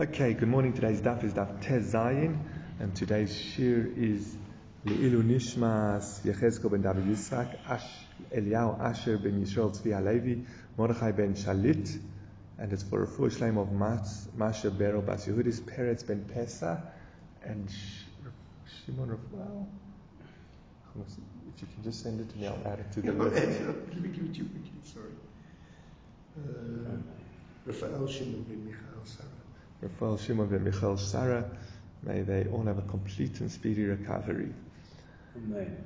Okay, good morning. Today's daf is daf Tez Zayin, and today's shir is Le'ilu Nishmas Yechezkel ben David Yitzchak, Ash, Eliyahu Asher ben Yisrael Tzvi Halevi, Mordechai ben Shalit, and it's for a full shleim of Mas, Masha Beryl Bas Yehudis, Peretz ben Pesa, and Shimon Rafael. If you can just send it to me, I'll add it to the list. Let me give it to you quickly, sorry. Uh, Rafael Shimon ben Michael Sarah. Rafael Shimon ben Michael Sarah, may they all have a complete and speedy recovery. Amen.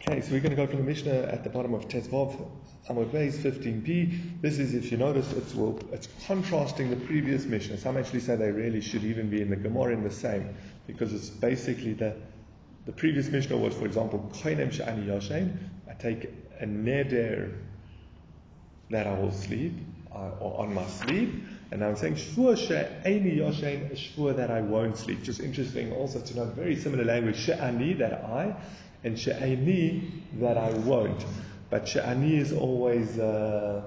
Okay, so we're going to go from the Mishnah at the bottom of Tezvov, Amud Beis 15b. This is, if you notice, it's, well, it's contrasting the previous Mishnah. Some actually say they really should even be in the Gemara in the same, because it's basically the the previous Mishnah was, for example, Koinem Sha'ani Yoshen. I take a neder that I will sleep, uh, or on my sleep. And I'm saying Shvur She'ani Yoshen, a Shvur that I won't sleep. Just interesting also to note very similar language. She'ani, that I, and She'ani, that I won't. But She'ani is always, uh,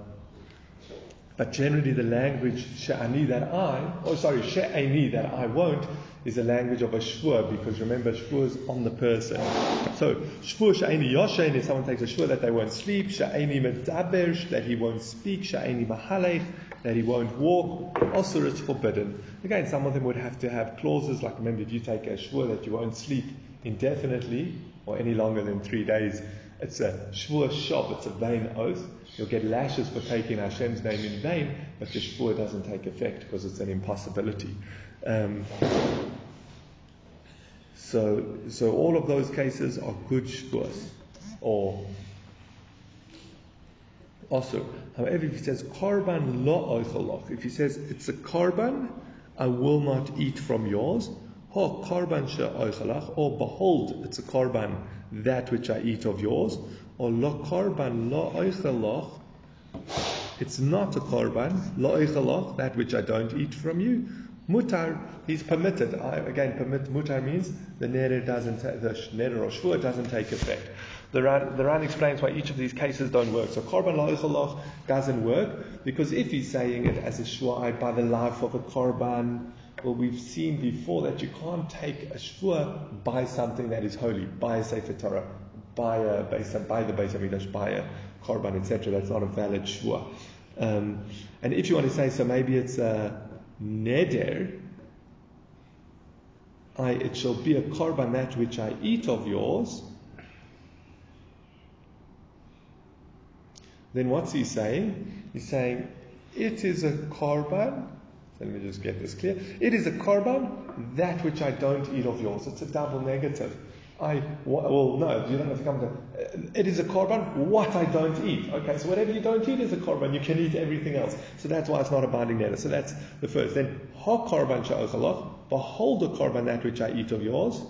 but generally the language She'ani, that I, oh sorry, She'ani, that I won't, is a language of a shvur because remember shvur is on the person. So shvur sha'ini yoshein if someone takes a shvur that they won't sleep, sha'ini medaber that he won't speak, sha'ini mahalech that he won't walk. Also, it's forbidden. Again, some of them would have to have clauses like remember if you take a shvur that you won't sleep indefinitely or any longer than three days. It's a shvur shov, it's a vain oath. You'll get lashes for taking Hashem's name in vain, but the shvur doesn't take effect because it's an impossibility. Um, so, so all of those cases are good shvuas, or also. However, if he says korban lo oichalach, if he says it's a korban, I will not eat from yours. Ha korban she oichalach, or behold, it's a korban that which I eat of yours. Or lo korban lo oichalach, it's not a korban lo oichalach, that which I don't eat from you. Mutar, he's permitted. I, again, permit mutar means the neder doesn't, the neder or shvur doesn't take effect. The Ran, the Ran explains why each of these cases don't work. So korban loichalach doesn't work because if he's saying it as a shvur by the life of a korban, well, we've seen before that you can't take a shvur by something that is holy, by a sefer Torah, by a by the Beis Hamikdash, by a korban, etc. That's not a valid shvur. Um, and if you want to say so, maybe it's a neder, I, it shall be a korban that which I eat of yours, then what's he saying? He's saying, it is a korban, So let me just get this clear. It is a korban, that which I don't eat of yours. It's a double negative. I, well, no, you don't have to come to, uh, it is a korban, what I don't eat. Okay, so whatever you don't eat is a korban, you can eat everything else. So that's why it's not a binding neder. So that's the first. Then, ha korban sha'ochalach, behold the korban that which I eat of yours.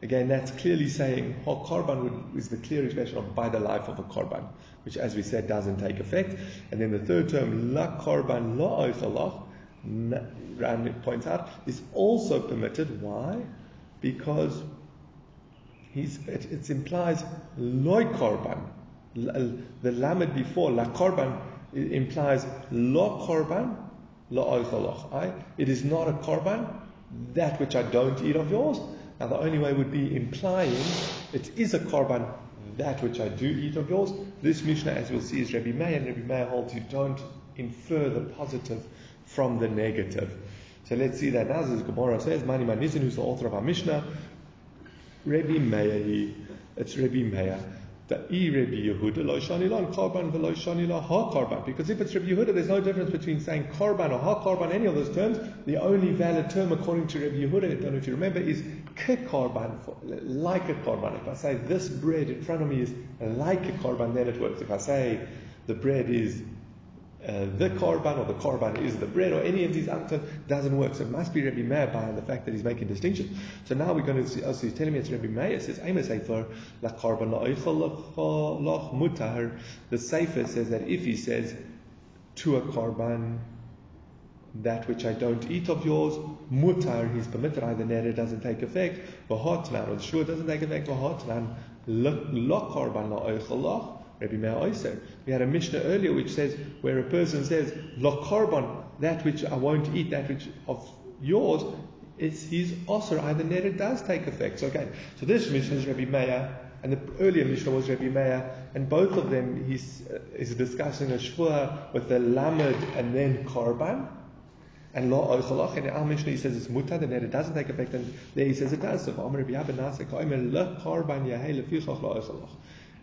Again, that's clearly saying ha korban is the clear expression of by the life of a korban, which as we said doesn't take effect. And then the third term, la korban la ochalach, Ran points out, is also permitted. Why? Because it, it, implies loy korban. The lamed before la korban implies lo korban la oichalach. It is not a korban that which I don't eat of yours. Now the only way would be implying it is a korban that which I do eat of yours. This Mishnah, as we'll see, is Rabbi Meir, and Rabbi Meir holds you don't infer the positive from the negative. So let's see that now. As Gemara says, Mani Manizin, who's the author of our Mishnah, Rabbi Meir, it's Rabbi Meir. Because if it's Rabbi Yehuda, there's no difference between saying korban or ha korban, any of those terms. The only valid term according to Rabbi Yehuda, I don't know if you remember, is like a korban. If I say this bread in front of me is like a korban, then it works. If I say the bread is uh, the korban or the korban is the bread or any of these other terms doesn't work. So it must be Rabbi Meir by the fact that he's making distinctions. So now we're going to see, oh, so he's telling me it's Rabbi Meir. It says, Amos Sefer, la korban la mutar. The Sefer says that if he says to a korban, that which I don't eat of yours, mutar, he's permitted, either neder doesn't take effect, v'hotnan, or the shur doesn't take effect, v'hotnan, la korban la Rabbi Meir Oyser. We had a Mishnah earlier which says where a person says lo korban that which I won't eat, that which of yours, it's his osir. Either neder does take effect. So again, so this Mishnah is Rabbi Meir, and the earlier Mishnah was Rabbi Meir, and both of them he's uh, is discussing a shvua with the lamed and then korban. And lo oichalach, and our Mishnah he says it's mutar, the it doesn't take effect, and there he says it does. So Amr Rabbi Abba Nasa Kaimer le korban yahei lefichach lo oichalach.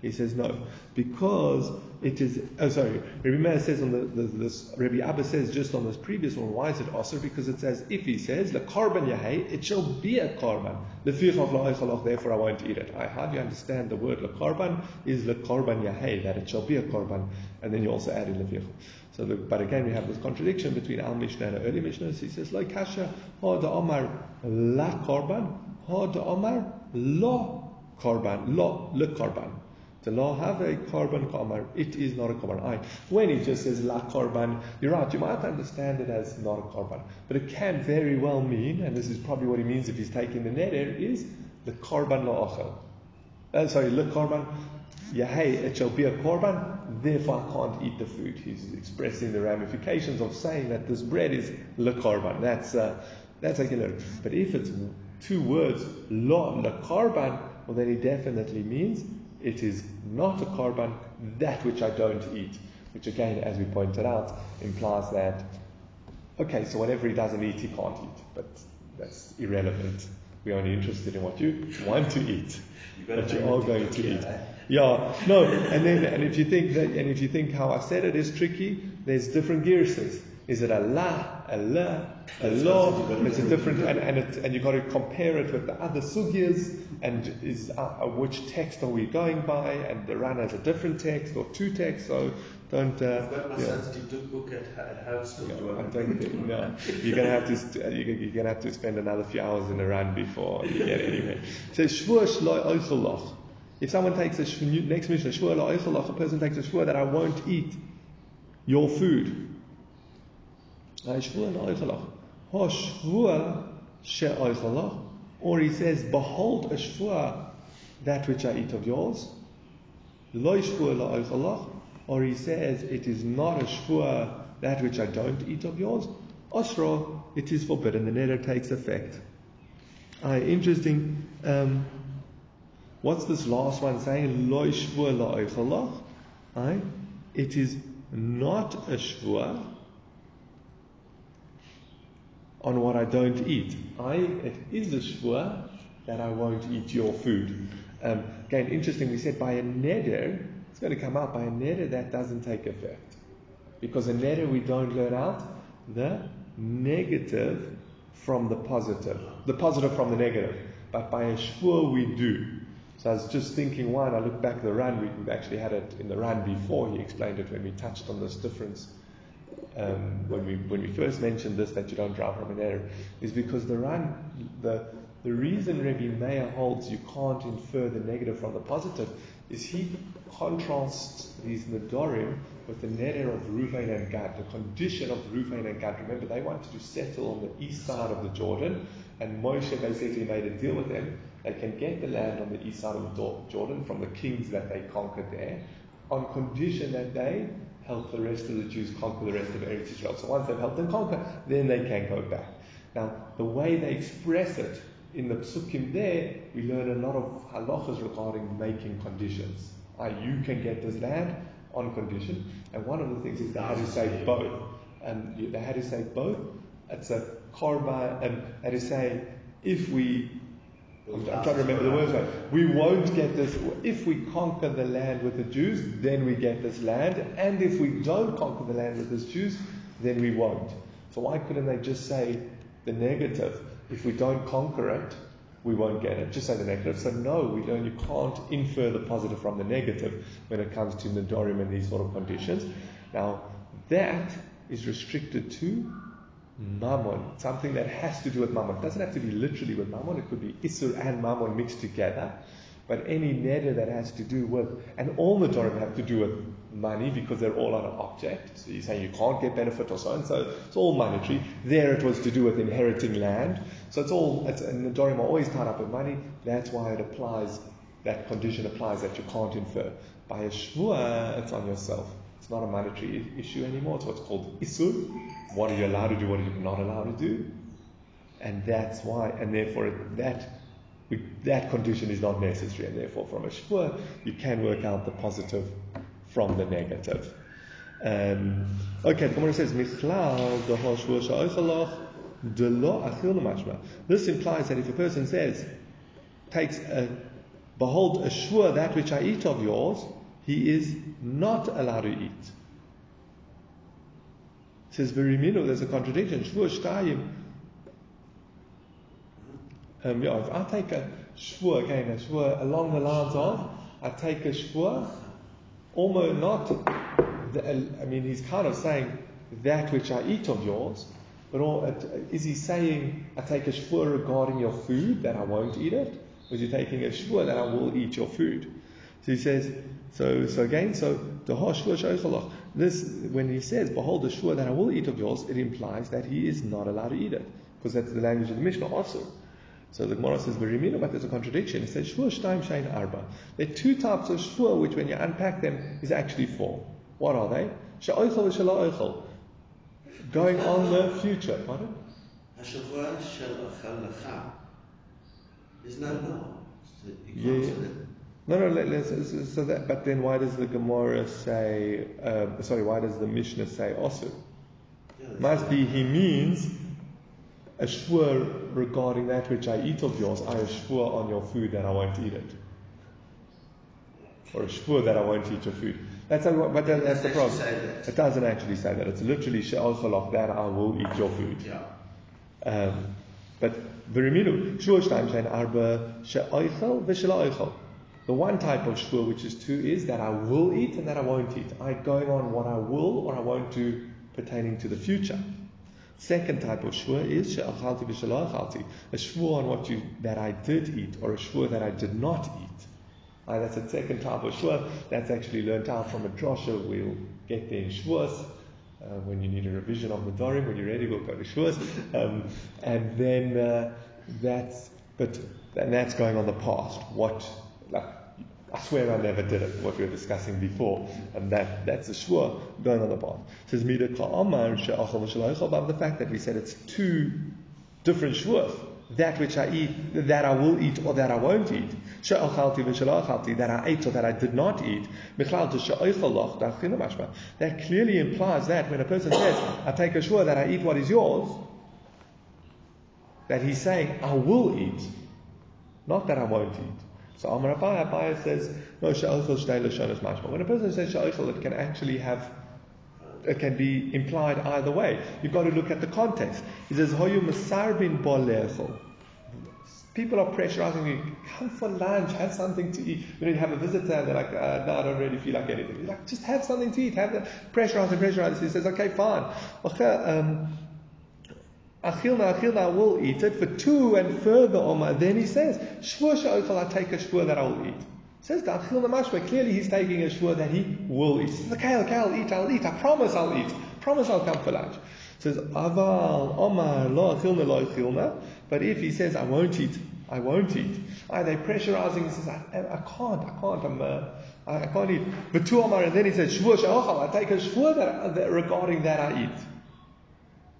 He says no, because it is. Oh, sorry. Rabbi Meir says on the, the this. Rabbi Abba says just on this previous one. Why is it also? Because it says if he says the korban yahei, it shall be a korban. Therefore, I won't eat it. I hardly understand the word le korban is le korban yahei that it shall be a korban, and then you also add in lefichach. So, but again, we have this contradiction between Al Mishnah and early Mishnah. He says, "Lo kasha ha da omar la korban, ha da omar lo korban, lo le korban." The law have a korban kamar. It is not a korban. I. When he just says la korban, you're right. You might understand it as not a korban, but it can very well mean, and this is probably what he means if he's taking the neder, is the korban la achel. Uh, sorry, le korban. Yahei, it shall be a korban. Therefore, I can't eat the food. He's expressing the ramifications of saying that this bread is le korban. That's uh, that's a But if it's two words, lo le korban, well, then he definitely means it is not a korban, that which I don't eat. Which again, as we pointed out, implies that, okay, so whatever he doesn't eat, he can't eat. But that's irrelevant. We're only interested in what you want to eat. What you are going to eat. Yeah, no, and then, and if you think that, and if you think how I said it is tricky, there's different gearses. Is it Allah, Allah, Allah? It's a different, and, and, it, and you've got to compare it with the other sugyas, and is uh, uh, which text are we going by? And the Ran has a different text or two texts, so don't. Uh, I've yeah. book at, at house. Yeah, I don't think, no. You're gonna have to st- you're, you're gonna have to spend another few hours in a Ran before you get anywhere. So shvur shloi oichelach. If someone takes a shvur, next mission, shvur lo oichelach, a person takes a shvur that I won't eat your food. Shvur lo oichelach. Ho. Or he says, Behold a shvur, that which I eat of yours. Lo. Or he says, It is not a shvur, that which I don't eat of yours. Osro, it is forbidden. The neder takes effect. Interesting. Um, what's this last one saying? Lo. Aye? It is not a shvur on what I don't eat. I, it is a shvur that I won't eat your food. Um, again, interesting, we said by a neder, it's going to come out by a neder that doesn't take effect. Because a neder we don't learn out the negative from the positive, the positive from the negative. But by a shvur we do. So I was just thinking, one, I look back at the Ran, we actually had it in the Ran before, he explained it when we touched on this difference. Um, when we when we first mentioned this that you don't drive from an error is because the Ran the the reason Rabbi Meir holds you can't infer the negative from the positive is he contrasts these Nadorim with the neder of Ruvain and Gad, the condition of Ruvain and Gad. Remember, they wanted to settle on the east side of the Jordan, and Moshe basically made a deal with them. They can get the land on the east side of the Jordan from the kings that they conquered there, on condition that they help the rest of the Jews conquer the rest of Eretz Israel. So once they've helped them conquer, then they can go back. Now, the way they express it in the psukim there, we learn a lot of halachas regarding making conditions. Uh, you can get this land on condition, and one of the things is to say both. And they had to say both. It's a korban, and they had to say if we I'm, I'm, trying to remember the words right. We won't get this. If we conquer the land with the Jews, then we get this land. And if we don't conquer the land with the Jews, then we won't. So why couldn't they just say the negative? If we don't conquer it, we won't get it. Just say the negative. So no, we don't. You can't infer the positive from the negative when it comes to Nadorim and these sort of conditions. Now that is restricted to mammon, something that has to do with mammon. It doesn't have to be literally with mammon, it could be isur and mammon mixed together. But any neder that has to do with, and all Nadorim have to do with money because they're all on an object. So you're saying you can't get benefit or so and so. It's all monetary. There it was to do with inheriting land. So it's all, it's, and Nadorim are always tied up with money. That's why it applies, that condition applies that you can't infer. By a shvua, it's on yourself. It's not a monetary issue anymore. It's what's called isur. What are you allowed to do? What are you not allowed to do? And that's why, and therefore that that condition is not necessary, and therefore from a shvur you can work out the positive from the negative. Um, okay, the Gemara says, Michlal the mashma. This implies that if a person says, takes a, behold a shvur that which I eat of yours, he is not allowed to eat. It says, Verimino, there's a contradiction. Shvur shtayim. Um, yeah, if I take a shvur, again, a shvur along the lines of, I take a shvur, almost not I mean, he's kind of saying that which I eat of yours, but all, is he saying I take a shvur regarding your food that I won't eat it, or is he taking a shvur that I will eat your food? So he says, so so again, so the shvur This when he says, behold the shvur that I will eat of yours, it implies that he is not allowed to eat it because that's the language of the Mishnah also. So the Gemara says, Verimino, but there's a contradiction. It says, Shvur Shtaim Shain Arba. There are two types of Shvur, which when you unpack them, is actually four. What are they? She'oichel and she'lo Going on the future. Pardon? There's no no. Yeah. No, no, let, so that, but then why does the Gemara say, um, sorry, why does the Mishnah say also? Yeah, Must be he means a shvur regarding that which I eat of yours, I shvur on your food that I won't eat it. Or a shvur that I won't eat your food. That's a, but that, that's the problem. It doesn't actually say that. It's literally she'al that I will eat your food. Yeah. Um, but v'riminu shur shtaim shein arba she'oichel v'shela The one type of shvur which is two is that I will eat and that I won't eat. I going on what I will or I won't do pertaining to the future. Second type of shvur is she'achalti v'shela A shvur on what you that I did eat or a shvur that I did not eat. Uh, that's a second type of shvur. That's actually learned out from a drosha. We'll get there in shvuas. Uh, when you need a revision of the Dorim, when you're ready, we'll go to shvuas. Um, and then uh, that's, but and that's going on the past. What, like, I swear I never did it. What we were discussing before, and that that's a shvur going on the past. It says mida the fact that we said it's two different shvuas that which I eat, that I will eat or that I won't eat. That I ate or that I did not eat. That clearly implies that when a person says, I take a shvur that I eat what is yours, that he's saying, I will eat, not that I won't eat. So Amar Abaye, Abaye says, no, When a person says sha'oichel, it can actually have it can be implied either way. You've got to look at the context. He says, Hoyu masarbin bolechel. People are pressurizing me, come for lunch, have something to eat. You know, you have a visitor and they're like, uh, no, I don't really feel like anything. You're like, just have something to eat. Have the pressurize and pressurize. He says, okay, fine. Um, Achilna, achilna, I will eat it. For two and further, Omar, then he says, Shvur sha'ochel, I take a shvur that I will eat. Says the Achil Namashma, clearly he's taking a shvur that he will eat. He says, okay, okay, I'll eat, I'll eat, I promise I'll eat. Promise I'll come for lunch. Says, Aval, Omar, lo achilna, lo achilna. But if he says, I won't eat, I won't eat. Are they pressurizing? He says, I, I can't, I can't, I'm, uh, I, I, can't eat. But two Omar, and then he says, Shvur sha'ochal, I take a shvur that, that, regarding that I eat.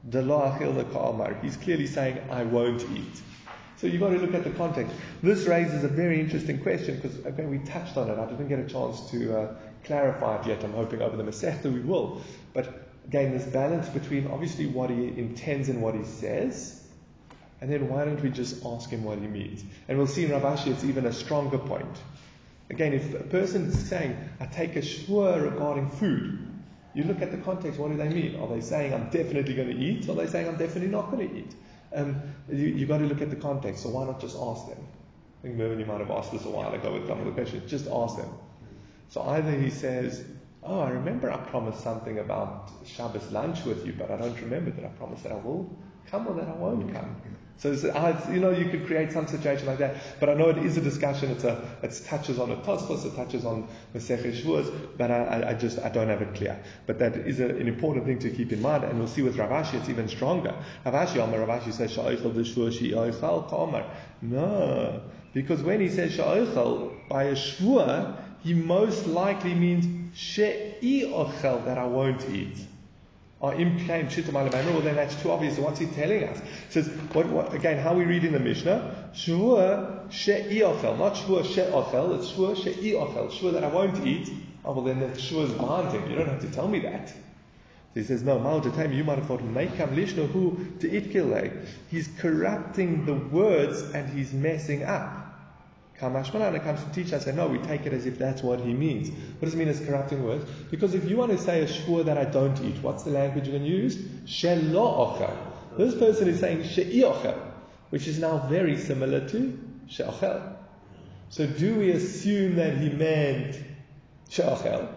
The achilna ka'amar. He's clearly saying, I won't eat. So you've got to look at the context. This raises a very interesting question because again we touched on it. I didn't get a chance to uh, clarify it yet. I'm hoping over the Masechta we will. But again, this balance between obviously what he intends and what he says, and then why don't we just ask him what he means? And we'll see in Rav Ashi it's even a stronger point. Again, if a person is saying, I take a shvur regarding food, you look at the context, what do they mean? Are they saying I'm definitely going to eat? Or are they saying I'm definitely not going to eat? Um, you, you've got to look at the context, so why not just ask them? I think Mervyn, you might have asked this a while ago with some of the questions. Just ask them. So either he says, Oh, I remember I promised something about Shabbos lunch with you, but I don't remember that I promised that I will come or that I won't come. So, ah, you know, you could create some situation like that. But I know it is a discussion. It's a, it touches on a Tosfos, it touches on Masechet Shavuos, but I, I, just, I don't have it clear. But that is a, an important thing to keep in mind. And we'll see with Rav Ashi, it's even stronger. Rav Ashi, Amar Rav Ashi says, Sha'oichel v'shvur shi'oichel k'omar. No. Because when he says Sha'oichel, by a shvur, he most likely means she she'i that I won't eat, are implying Shittim Well, then that's too obvious. So what's he telling us? He says, what, what, again, how we read in the Mishnah, Shua she'i ochel, not Shua she'ochel, it's Shua she'i ochel, Shua that I won't eat. Oh, well, then the Shua is binding. You don't have to tell me that. So he says, no, Mal time you might have thought, Meikam Lishna who to itkile. He's corrupting the words and he's messing up. Kamashmalan, it comes to teach us, and no, we take it as if that's what he means. What does it mean as corrupting words? Because if you want to say a shvur that I don't eat, what's the language you're going to use? Shelo This person is saying she'i which is now very similar to she'ochel. So do we assume that he meant she'ochel?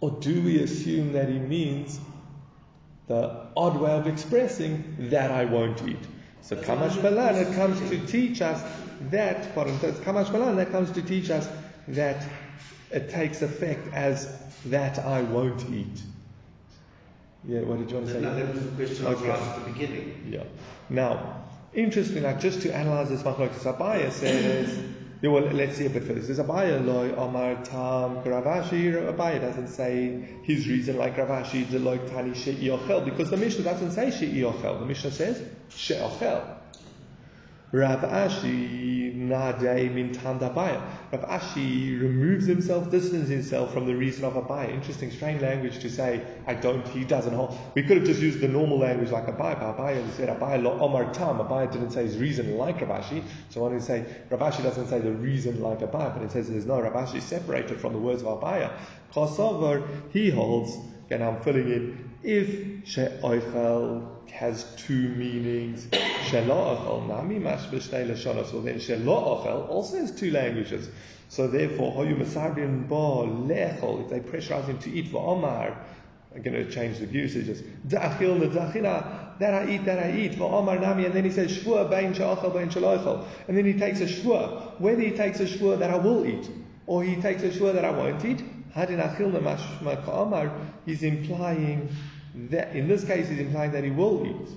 Or do we assume that he means the odd way of expressing that I won't eat? So Kamash Balan, it comes to teach us that, pardon, so Kamash Balan, that comes to teach us that it takes effect as that I won't eat. Yeah, what did you want to say? No, that was the question okay. right at the beginning. Yeah. Now, interesting, like just to analyze this, Machlokes Abaya says well, let's see a bit further. There's Abaya loy Omar Tam Rav Ashi. Abaya doesn't say his reason like Rav Ashi deloy tani she'iochel because the Mishnah doesn't say she'iochel. The Mishnah says she'ochel. Rav Ashi Nadei min Tandabaya. Rav Ashi removes himself, distances himself from the reason of Abaya. Interesting, strange language to say, I don't, he doesn't hold. We could have just used the normal language like Abaya, but Abaya said Abaya lo Omar Tam. Abaya didn't say his reason like Rav Ashi. So one would say, Rav Ashi doesn't say the reason like Abaya, but it says there's no Rav Ashi separated from the words of Abaya. Kosover, he holds, and I'm filling in, if she'oichel has two meanings. Shela'achal nami mashbishtei lashonos. Well then shela'achal also has two languages. So therefore, hoyu masagrin ba lechol, if they pressurize him to eat for Omar, I'm going to change the usages. Da'achil da'achina, that I eat, that I eat, for Omar nami, and then he says shvua bain sha'achal bain shalachal. And then he takes a shvua, whether he takes a shvua that I will eat, or he takes a shvua that I won't eat, hadin achil mashma Omar, he's implying that, in this case, he's implying that he will eat.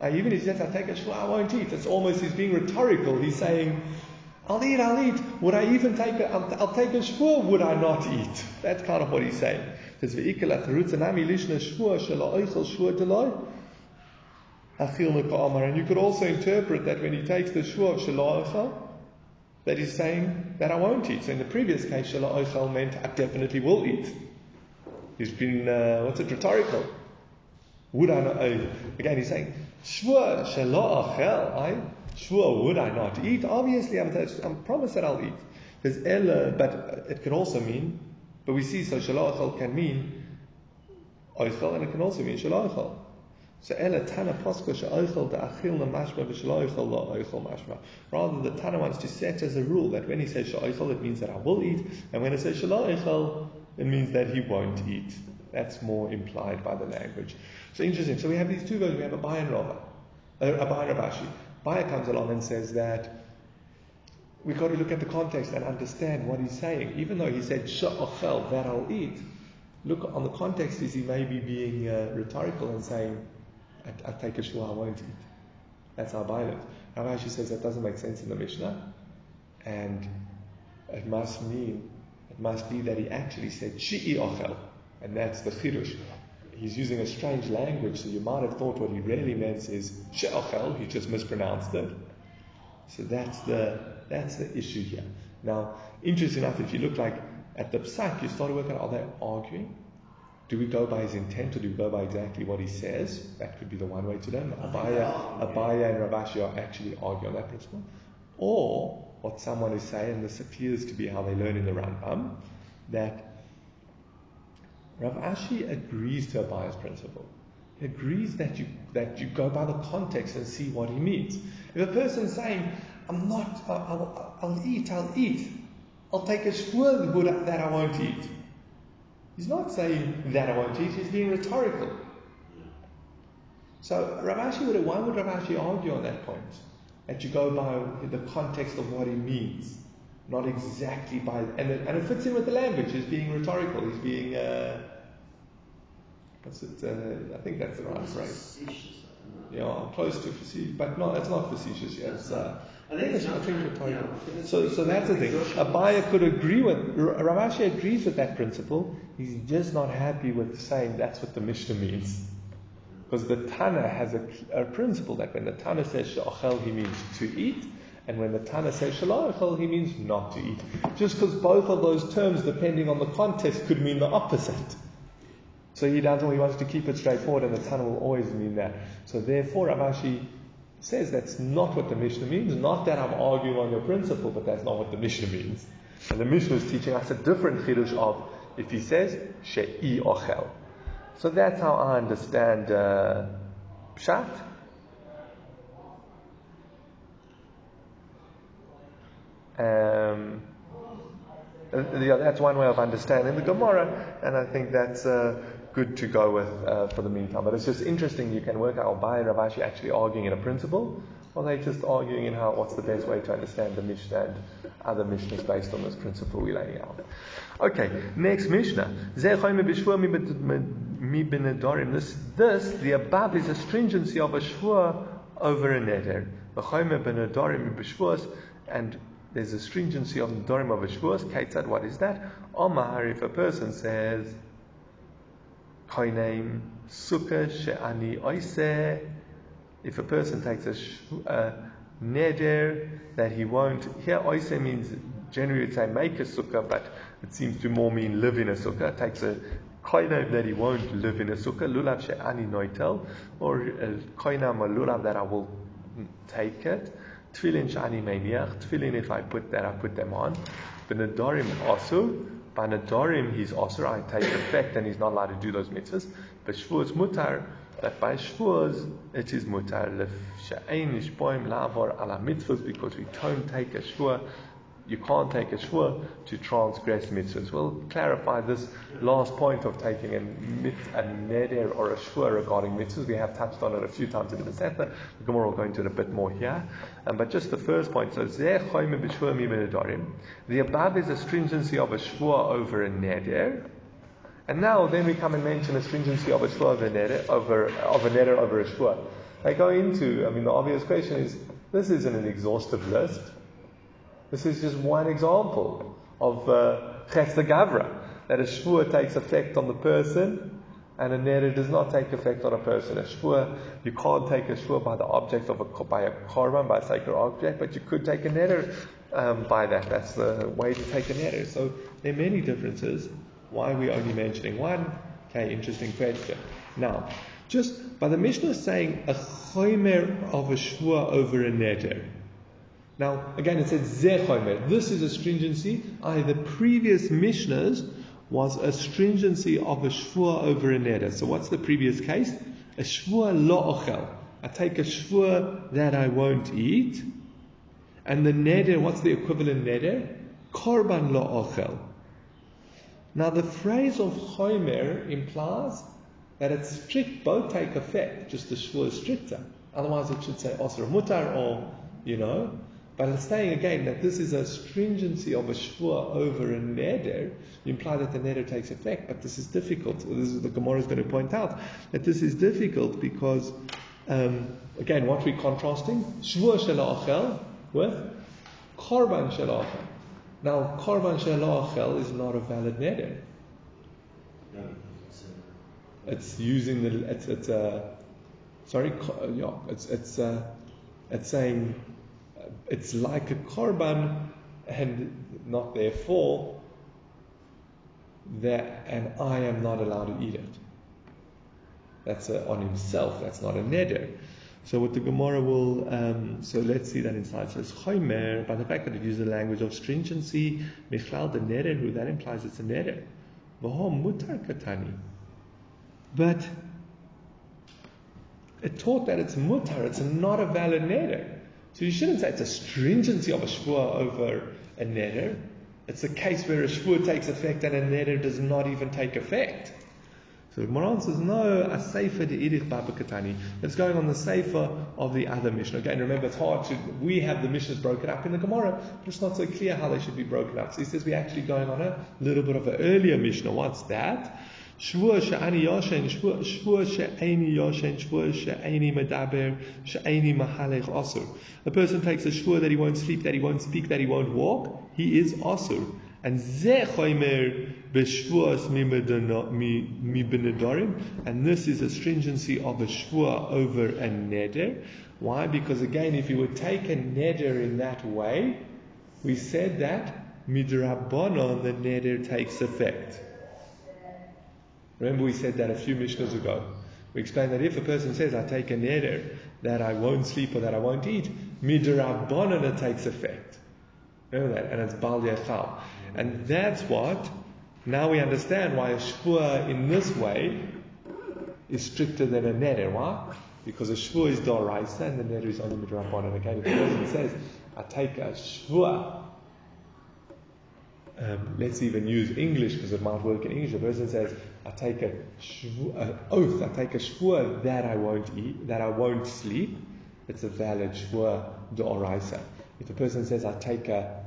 Uh, even if he says, I take a shvur, I won't eat. It's almost, he's being rhetorical. He's saying, I'll eat, I'll eat. Would I even take a, I'll, I'll take a shvur, would I not eat? That's kind of what he's saying. Says, And you could also interpret that when he takes the shvur of shelo that he's saying that I won't eat. So in the previous case, shelo meant I definitely will eat. He's been, uh, what's it, rhetorical. Would I not, uh, again, he's saying, Shvur, shelo achel, I, Shvur, would I not eat? Obviously, I'm, I'm promised that I'll eat. There's ella, but it can also mean, but we see, so shelo achel can mean oichel, and it can also mean shelo achel. So ella tana posko she'oichel da'achil mashma v'shelo oichel lo mashma. Rather, the Tana wants to set as a rule that when he says she'oichel, it means that I will eat, and when it says shelo oichel, it means that he won't eat. That's more implied by the language. So interesting. So we have these two versions. We have Abaya and Rava, uh, Abaya and Rav Ashi. Abaya comes along and says that we've got to look at the context and understand what he's saying. Even though he said sha'achel, that I'll eat, look on the context is he may be being uh, rhetorical and saying, I, I take a shua, I won't eat. That's how Abaya lives. Rav Ashi says that doesn't make sense in the Mishnah, and it must mean must be that he actually said shi'i ochel, and that's the chidush. He's using a strange language, so you might have thought what he really meant is she'ochel. He just mispronounced it. So that's the that's the issue here. Now, interesting enough, if you look like at the psak, you start to work out are they arguing? Do we go by his intent or do we go by exactly what he says? That could be the one way to learn. Abaya, Abaya and Rav Ashi are actually arguing on that principle. Or what someone is saying, this appears to be how they learn in the Rambam, that Rav Ashi agrees to Abaye's principle. He agrees that you, that you go by the context and see what he means. If a person's saying, I'm not, I'll, I'll, eat, I'll eat, I'll take a shvur that I won't eat. He's not saying that I won't eat, he's being rhetorical. So Rav Ashi would, why would Rav Ashi argue on that point? That you go by the context of what he means, not exactly by, and it, and it fits in with the language. He's being rhetorical. He's being, uh, what's it? Uh, I think that's the right phrase. know, close to facetious, but not, it's not facetious yet. It's, uh, I think it's I think it's yeah, rhetorical. So, so that's the thing. Abaye could agree with, Rav Ashi agrees with that principle. He's just not happy with saying that's what the Mishnah means. Because the Tana has a, a principle that when the Tana says she'achel, he means to eat, and when the Tana says shalachel, he means not to eat. Just because both of those terms, depending on the context, could mean the opposite. So he doesn't, he wants to keep it straightforward, and the Tana will always mean that. So therefore, Rav Ashi says that's not what the Mishnah means. Not that I'm arguing on your principle, but that's not what the Mishnah means. And the Mishnah is teaching us a different chidush of if he says she'i ochel. So that's how I understand uh, pshat. Um, yeah, that's one way of understanding the Gemara, and I think that's uh, good to go with uh, for the meantime. But it's just interesting you can work out by Rav Ashi actually arguing in a principle, or they just arguing in how what's the best way to understand the Mishnah and other Mishnahs based on this principle we're laying out. Okay, next Mishnah. This, this, the above is a stringency of a shvua over a neder. And there's a stringency of the dorim of a shvuas. Ketzad, what is that? Omar, if a person says, Koinem sukkah she'ani oise, if a person takes a, a neder that he won't, here oise means generally it's say make a sukkah, but it seems to more mean live in a sukkah. Takes a koinem that he won't live in a sukkah, lulav she'ani noitel, or uh, a koinam or lulav that I will take it. Tefillin shani meiniach. Tefillin, if I put that, I put them on. Benedarim asu. By nedarim, he's asur. I take effect, and he's not allowed to do those mitzvahs. But shvuas mutar. By shvuas, it is mutar. Lef she'ein ishpoim lavor ala mitzvahs because we don't take a shvua. You can't take a shvua to transgress mitzvahs. We'll clarify this last point of taking a, mit, a neder or a shvua regarding mitzvahs. We have touched on it a few times in the Masechta. The Gemara will go into it a bit more here. Um, but just the first point. So. The above is a stringency of a shvua over a neder. And now then we come and mention a stringency of a shvua over a neder, over, of a neder over a shvua. I go into, I mean, the obvious question is, this isn't an exhaustive list. This is just one example of uh, Gavra, that a shvua takes effect on the person and a neder does not take effect on a person. A shvua, you can't take a shvua by the object of a, by a korban, by a sacred object, but you could take a neder um, by that. That's the way to take a neder. So there are many differences. Why are we only mentioning one? Okay, interesting question. Now, just by the Mishnah saying a chomer of a shvua over a neder. Now, again, it says zechomer. This is a stringency. I, the previous Mishnahs was a stringency of a shvua over a neder. So what's the previous case? A shvua lo. I take a shvua that I won't eat. And the neder, what's the equivalent neder? Korban lo ochel. Now the phrase of chomer implies that it's strict, both take effect, just the shvua is stricter. Otherwise it should say osra mutar or, you know, but saying again that this is a stringency of a shvua over a neder. You imply that the neder takes effect, but this is difficult. This is the Gemara is going to point out that this is difficult because, um, again, what we're contrasting shvua shalachel with korban shalachel. Now, korban shalachel is not a valid neder. It's, using the it's it's uh, sorry yeah it's it's uh, it's saying it's like a korban and not therefore that and I am not allowed to eat it. That's a, on himself. That's not a neder. So what the Gemara will, um, so let's see that inside. So it's chomer, by the fact that it uses the language of stringency, michlal the who that implies it's a neder. V'hom mutar katani. But it taught that it's mutar, it's not a valid neder. So you shouldn't say it's a stringency of a shvua over a neder. It's a case where a shvua takes effect and a neder does not even take effect. So the Gemara says, no, a sefer de irich babakatani. It's going on the sefer of the other Mishnah. Again, remember, it's hard to, we have the Mishnahs broken up in the Gemara, but it's not so clear how they should be broken up. So he says we're actually going on a little bit of an earlier Mishnah. What's that? Shvua she'ani shvua shvua medaber, mahalech asur. A person takes a shvua that he won't sleep, that he won't speak, that he won't walk, he is asur. And ze b'shvuas mi benedarim, and this is a stringency of a shvua over a neder. Why? Because again, if you would take a neder in that way, we said that midrabanon the neder takes effect. Remember, we said that a few Mishnahs ago. We explained that if a person says, I take a neder that I won't sleep or that I won't eat, midrabanon it takes effect. Remember that? And it's bal yachal. And that's what, now we understand why a shvua in this way is stricter than a neder. Why? Because a shvua is doraisa and the neder is only midrabanon. Again, if the person says, I take a shvua, um, let's even use English because it might work in English. The person says, I take a shvu, oath, I take a shvua that I won't eat, that I won't sleep. It's a valid shvua doraisa. If a person says, I take a,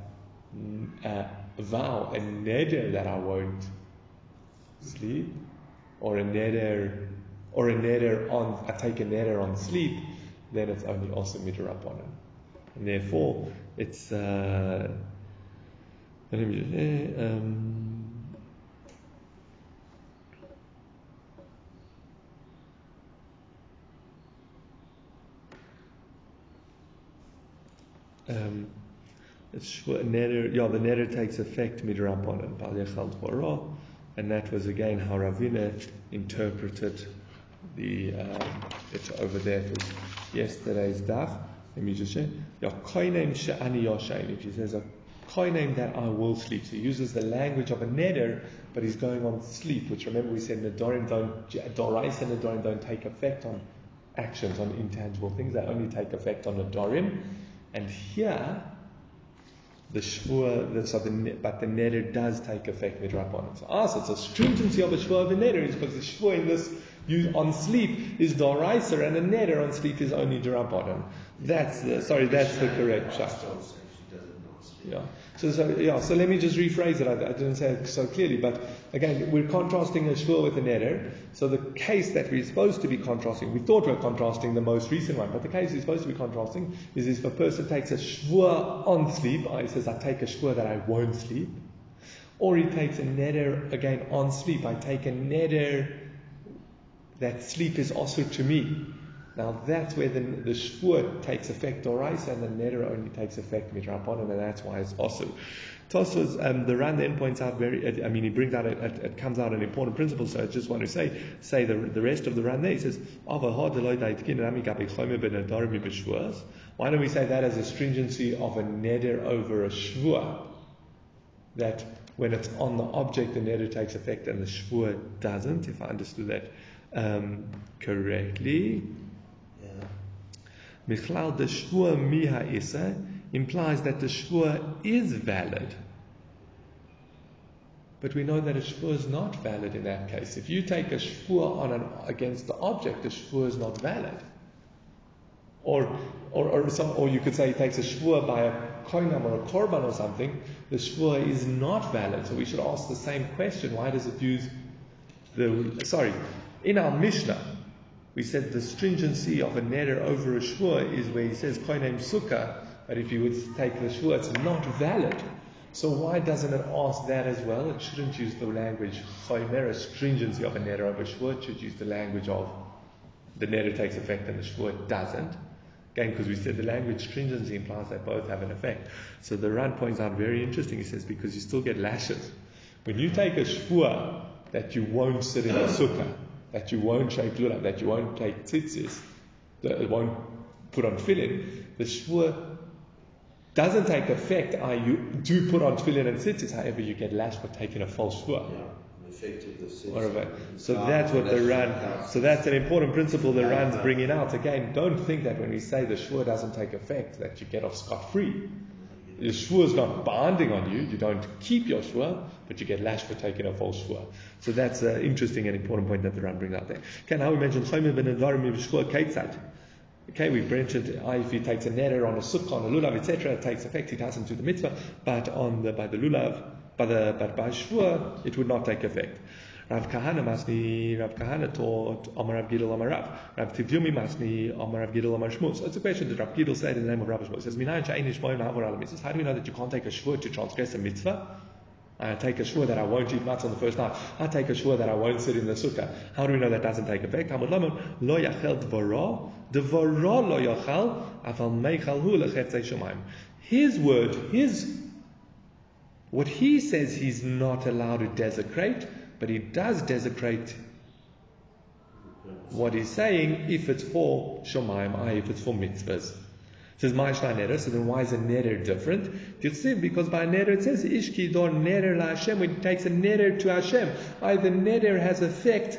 a vow, a neder that I won't sleep, or a neder, or a neder on, I take a neder on sleep, then it's only also midrabanan. And therefore, it's, uh, eh, um, um, it's yeah, the neder takes effect midrabanan, bal yachal dvaro, and that was again how Ravina interpreted the um, it over there for yesterday's dach. Let me just say, yeah, she'ani yoshain. If he says a koinem that I will sleep, so he uses the language of a neder, but he's going on sleep. Which remember we said nedarim don't dorais and nedarim don't take effect on actions, on intangible things. They only take effect on nedarim. And here, the shvua, the, so the, but the neder does take effect midrabanan. So, ah, so it's a stringency of a shvua of a neder is because the shvua in this you, on sleep is doraiser and a neder on sleep is only drabanan. That's the, sorry, that's the correct shot. Yeah. So, so, yeah, so let me just rephrase it. I, I, didn't say it so clearly, but again, we're contrasting a shvur with a neder. So the case that we're supposed to be contrasting, we thought we were contrasting the most recent one, but the case we're supposed to be contrasting is if a person takes a shvur on sleep, he says, I take a shvur that I won't sleep, or he takes a neder again on sleep, I take a neder that sleep is also to me. Now that's where the, the shvur takes effect doraisa and the neder only takes effect midrabanan, and that's why it's also. Tosfos, um, the Ran then points out very, I mean, he brings out, it, it comes out an important principle, so I just want to say, say the, the rest of the Ran there. He says, why don't we say that as a stringency of a neder over a shvur? That when it's on the object, the neder takes effect and the shvur doesn't, if I understood that um, correctly. Michlal the shvua miha isa implies that the shvua is valid. But we know that a shvua is not valid in that case. If you take a shvua on an, against the object, the shvua is not valid. Or, or, or, some, or you could say he takes a shvua by a koinam or a korban or something, the shvua is not valid. So we should ask the same question. Why does it use the, sorry, in our Mishnah, we said the stringency of a neder over a shvua is where he says koinem sukkah, but if you would take the shvua, it's not valid. So why doesn't it ask that as well? It shouldn't use the language choimera, stringency of a neder over a shvua. It should use the language of the neder takes effect and the shvua doesn't. Again, because we said the language stringency implies they both have an effect. So the Ran points out very interesting. He says because you still get lashes. When you take a shvua that you won't sit in a sukkah, that you won't shake lulav, that you won't take tzitzis, that won't put on tefillin, the shvur doesn't take effect. I you do put on tefillin and tzitzis, however, you get lashed for taking a false shvur. Yeah. So that's what the Ran. So that's an important principle the Ran's bringing out. Again, don't think that when we say the shvur doesn't take effect that you get off scot free. The shvur is not binding on you. You don't keep your shvur, but you get lashed for taking a false shvur. So that's an interesting and important point that the Ran brings out there. Okay, now we mentioned chomer ben shvur keitzad. Okay, we've mentioned if he takes a neder on a sukkah, on a lulav, etc., it takes effect. He doesn't do the mitzvah, but on the by the lulav, by the but by shvur, it would not take effect. Rav Kahana Masni, Rav Kahana taught Amar Rav Gidel Amar Rav. Rav Tivyumi Masni, Amar Rav Gidel Amar Shmuz. So it's a question that Rav Gidel said in the name of Rav Shmuz. It says. How do we know that you can't take a shvur to transgress a mitzvah? I take a shvur that I won't eat matzah on the first night. I take a shvur that I won't sit in the sukkah. How do we know that doesn't take effect? Hamud Laman, Lo Yachel Dvara, Dvara Lo Yachal, Afal Meichal Hu Lechetzei Shemaim. His word, his, what he says he's not allowed to desecrate, but he does desecrate what he's saying if it's for Shomayim, if it's for mitzvahs. It says Ma'ishna neder, so then why is a neder different? Because by neder it says Ishki dor neder la Hashem, when it takes a neder to Hashem. I, the neder has effect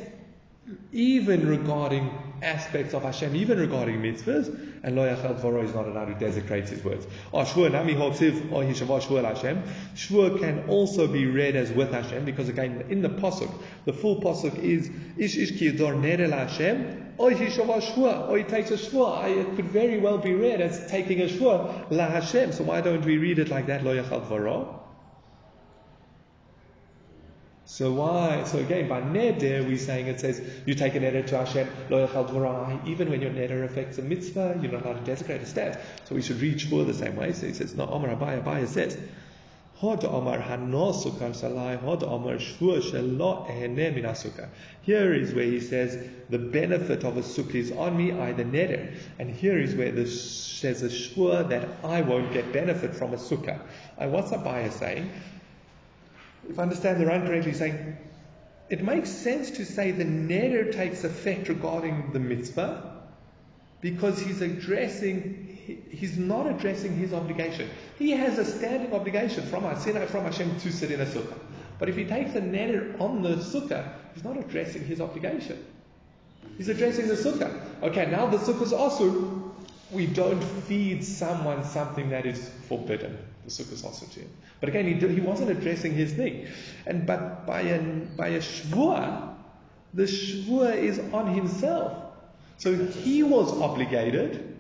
even regarding aspects of Hashem, even regarding mitzvahs, and lo yachal is not allowed to desecrate his words. Or shvur nami oh, shvur Hashem. Can also be read as with Hashem, because again, in the pasuk, the full pasuk is ish ish ki dor neder la Hashem, or he takes a shvur. It could very well be read as taking a shvur la Hashem. So why don't we read it like that, lo yachal? So why? So again, by neder, we're saying it says you take a neder to Hashem, lo yachal. Even when your neder affects a mitzvah, you're not allowed to desecrate a stat. So we should read shvur the same way. So he says, no, Omar Abaye, Abaye says, Hod Omar Hano Sukkar Salai, Hod Omar Shvur Shelo Ehene Min. Here is where he says the benefit of a sukkah is on me, I the neder. And here is where the says a shvur that I won't get benefit from a sukkah. And what's Abaye saying? If I understand the Ran correctly, saying it makes sense to say the neder takes effect regarding the mitzvah because he's addressing, he's not addressing his obligation. He has a standing obligation from Hashem, from Hashem to sit in a sukkah. But if he takes a neder on the sukkah, he's not addressing his obligation. He's addressing the sukkah. Okay, now the sukkah is also, we don't feed someone something that is forbidden. The to. But again, he, he wasn't addressing his thing. And but by a by a shvua, the shvua is on himself. So he was obligated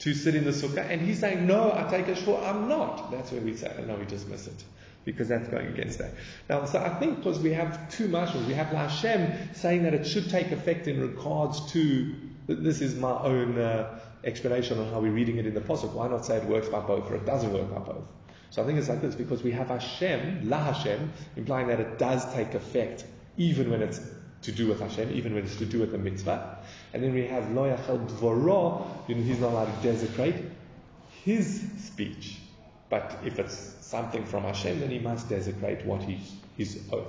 to sit in the sukkah, and he's saying, "No, I take a shvua. I'm not." That's where we say, "No, we dismiss it." Because that's going against that. Now, so I think because we have two mashals, we have Hashem saying that it should take effect in regards to. This is my own uh, explanation on how we're reading it in the Pasuk. Why not say it works by both or it doesn't work by both? So I think it's like this because we have Hashem, La Hashem, implying that it does take effect even when it's to do with Hashem, even when it's to do with the mitzvah. And then we have Lo Yachel Dvoro, he's not allowed to desecrate his speech. But if it's something from Hashem, then he must desecrate what he, his oath.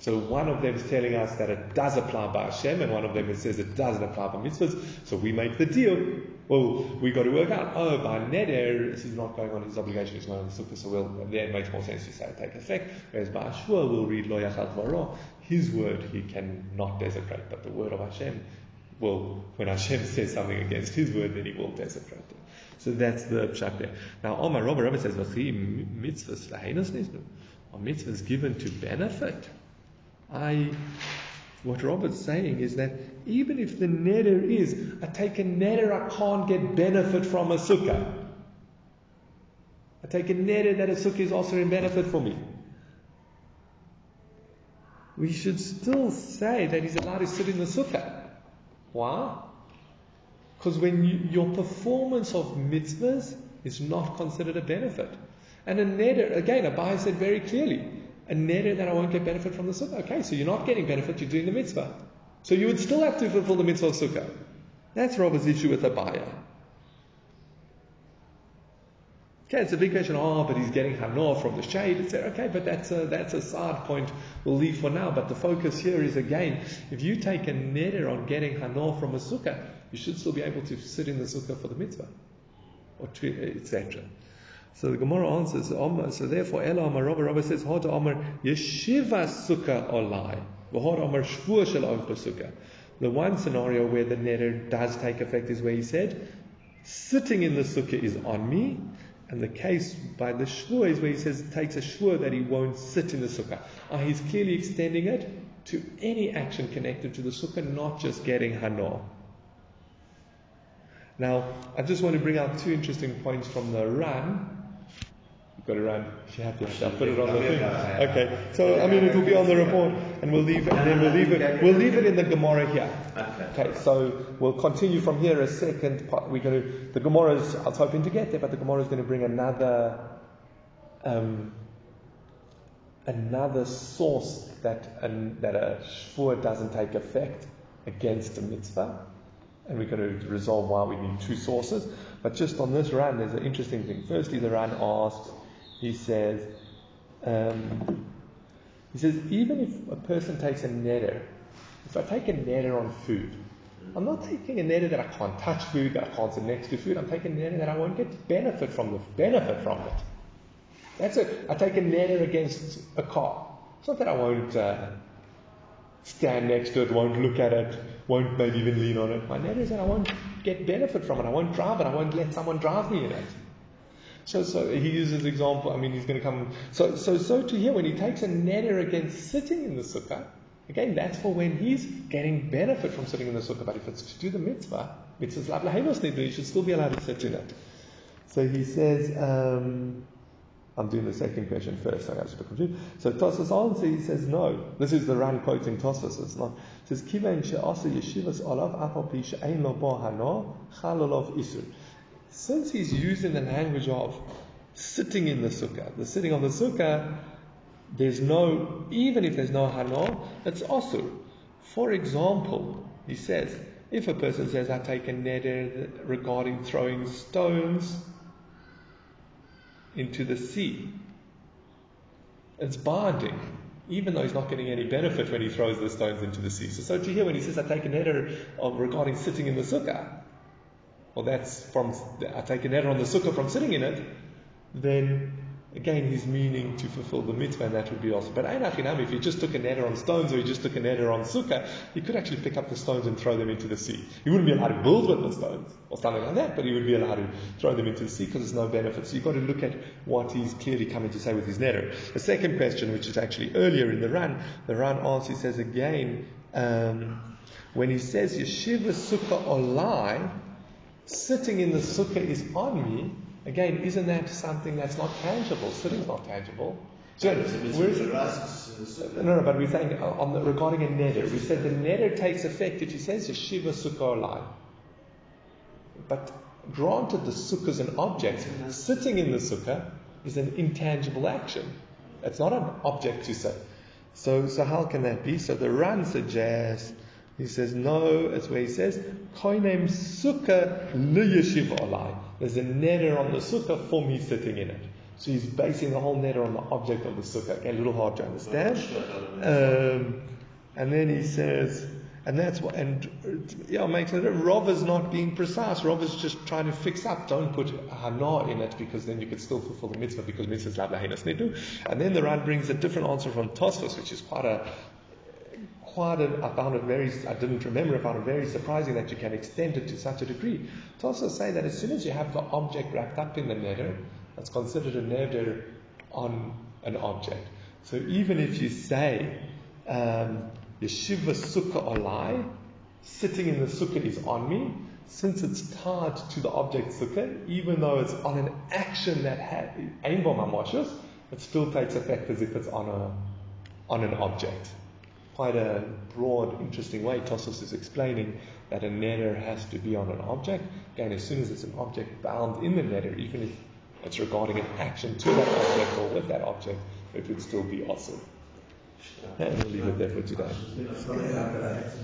So one of them is telling us that it does apply by Hashem, and one of them it says it doesn't apply by mitzvahs. So we make the deal. Well, we got to work out. Oh, by neder, this is not going on his obligation. He's going on the sukkah. So we'll, then it makes more sense to say take effect. Whereas by Ashur, we'll read lo yachal varo. His word he cannot desecrate, but the word of Hashem Well, When Hashem says something against his word, then he will desecrate it. So that's the pshat there. Now, Omar Rabbi Rabbi says, "V'chi mitzvahs lahenas nisnu." Are mitzvahs given to benefit? I, what Rabba's saying is that even if the neder is, I take a neder, I can't get benefit from a sukkah. I take a neder that a sukkah is also in benefit for me. We should still say that he's allowed to sit in the sukkah. Why? Because when you, your performance of mitzvahs is not considered a benefit. And a neder, again, Abaye said very clearly, a neder that I won't get benefit from the sukkah. Okay, so you're not getting benefit, you're doing the mitzvah. So you would still have to fulfill the mitzvah of sukkah. That's Rabba's issue with Abaye. Okay, it's a big question. Oh, but he's getting hanor from the shade, etc. Okay, but that's a, that's a side point we'll leave for now. But the focus here is again, if you take a neder on getting hanor from a sukkah, you should still be able to sit in the sukkah for the mitzvah, or etc. So the Gemara answers, so therefore Ela Amar Rabba Rabba says, Hod Amar Yeshiva Sukkah Olai, V'hod Amar Shvur Shel Sukkah. The one scenario where the neder does take effect is where he said, sitting in the sukkah is on me, and the case by the shvur is where he says takes a shvur that he won't sit in the sukkah. Uh, he's clearly extending it to any action connected to the sukkah, not just getting hanor. Now, I just want to bring out two interesting points from the Ran Got it around. She had to. I'll put it on the thing. Okay. So I mean, it will be on the report, and we'll leave, and then we'll leave it. We'll leave it in the Gemara here. Okay. So we'll continue from here. A second part. We're going to. The Gemara's. I was hoping to get there, but the Gemara is going to bring another. Um, another source that that a shvur doesn't take effect against a mitzvah, and we're going to resolve why we need two sources. But just on this Ran, there's an interesting thing. Firstly, the Ran asks he says, um, he says, even if a person takes a neder, if I take a neder on food, I'm not taking a neder that I can't touch food, that I can't sit next to food. I'm taking a neder that I won't get benefit from the benefit from it. That's it. I take a neder against a car. It's not that I won't uh, stand next to it, won't look at it, won't maybe even lean on it. My neder is that I won't get benefit from it. I won't drive it. I won't let someone drive me in it. So, so he uses example. I mean, he's going to come. So, so, so to here, when he takes a neder against sitting in the sukkah, again, that's for when he's getting benefit from sitting in the sukkah. But if it's to do the mitzvah, mitzvah's lablahenos nidu, you should still be allowed to sit in it. So he says, um, I'm doing the second question first. I got confused. So Tosfos answer, he says no. This is the Ran quoting Tosfos. It's not. It says Kiva she'asa yeshivas olav apal pi she'ein lo bo hano chalalov isur since he's using the language of sitting in the sukkah, the sitting on the sukkah, there's no, even if there's no hano, it's asur. For example, he says, if a person says, I take a neder regarding throwing stones into the sea, it's binding, even though he's not getting any benefit when he throws the stones into the sea. So, so to here when he says, I take a neder regarding sitting in the sukkah, well, that's from, I take a neder on the sukkah from sitting in it, then again he's meaning to fulfill the mitzvah, and that would be also. But Einachinam, if he just took a neder on stones or he just took a neder on sukkah, he could actually pick up the stones and throw them into the sea. He wouldn't be allowed to build with the stones or something like that, but he would be allowed to throw them into the sea because there's no benefit. So you've got to look at what he's clearly coming to say with his neder. The second question, which is actually earlier in the Ran, the Ran asks, he says again, um, when he says yeshiva sukkah olai, sitting in the sukkah is on me, again, isn't that something that's not tangible? Sitting's not tangible. So, where is it? No, no, but we're saying uh, on the, regarding a neder. We said the neder takes effect if he says Yeshiva Sukkah Olai. But granted, the sukkah is an object. Sitting in the sukkah is an intangible action. It's not an object to sit. So, so how can that be? So the Ran suggests he says, no, that's where he says, Koinem sukkah liyeshiva olai. There's a neder on the sukkah for me sitting in it. So he's basing the whole neder on the object of the sukkah. Okay, a little hard to understand. Um, and then he says, and that's what, and yeah, makes it, Rav is not being precise. Rav is just trying to fix up. Don't put hana in it because then you could still fulfill the mitzvah because mitzvah is nidu. And then the Ran brings a different answer from Tosfos, which is quite a, quite a, I found it very, I didn't remember, I found it very surprising that you can extend it to such a degree. To also say that as soon as you have the object wrapped up in the neder, that's considered a neder on an object. So even if you say, um, Yeshiva Sukkah Olai, sitting in the Sukkah is on me, since it's tied to the object Sukkah, even though it's on an action that had, it still takes effect as if it's on a, on an object quite a broad, interesting way. Tosfos is explaining that a neder has to be on an object. Again, as soon as it's an object bound in the neder, even if it's regarding an action to that object or with that object, it would still be awesome. And we'll leave it there for today.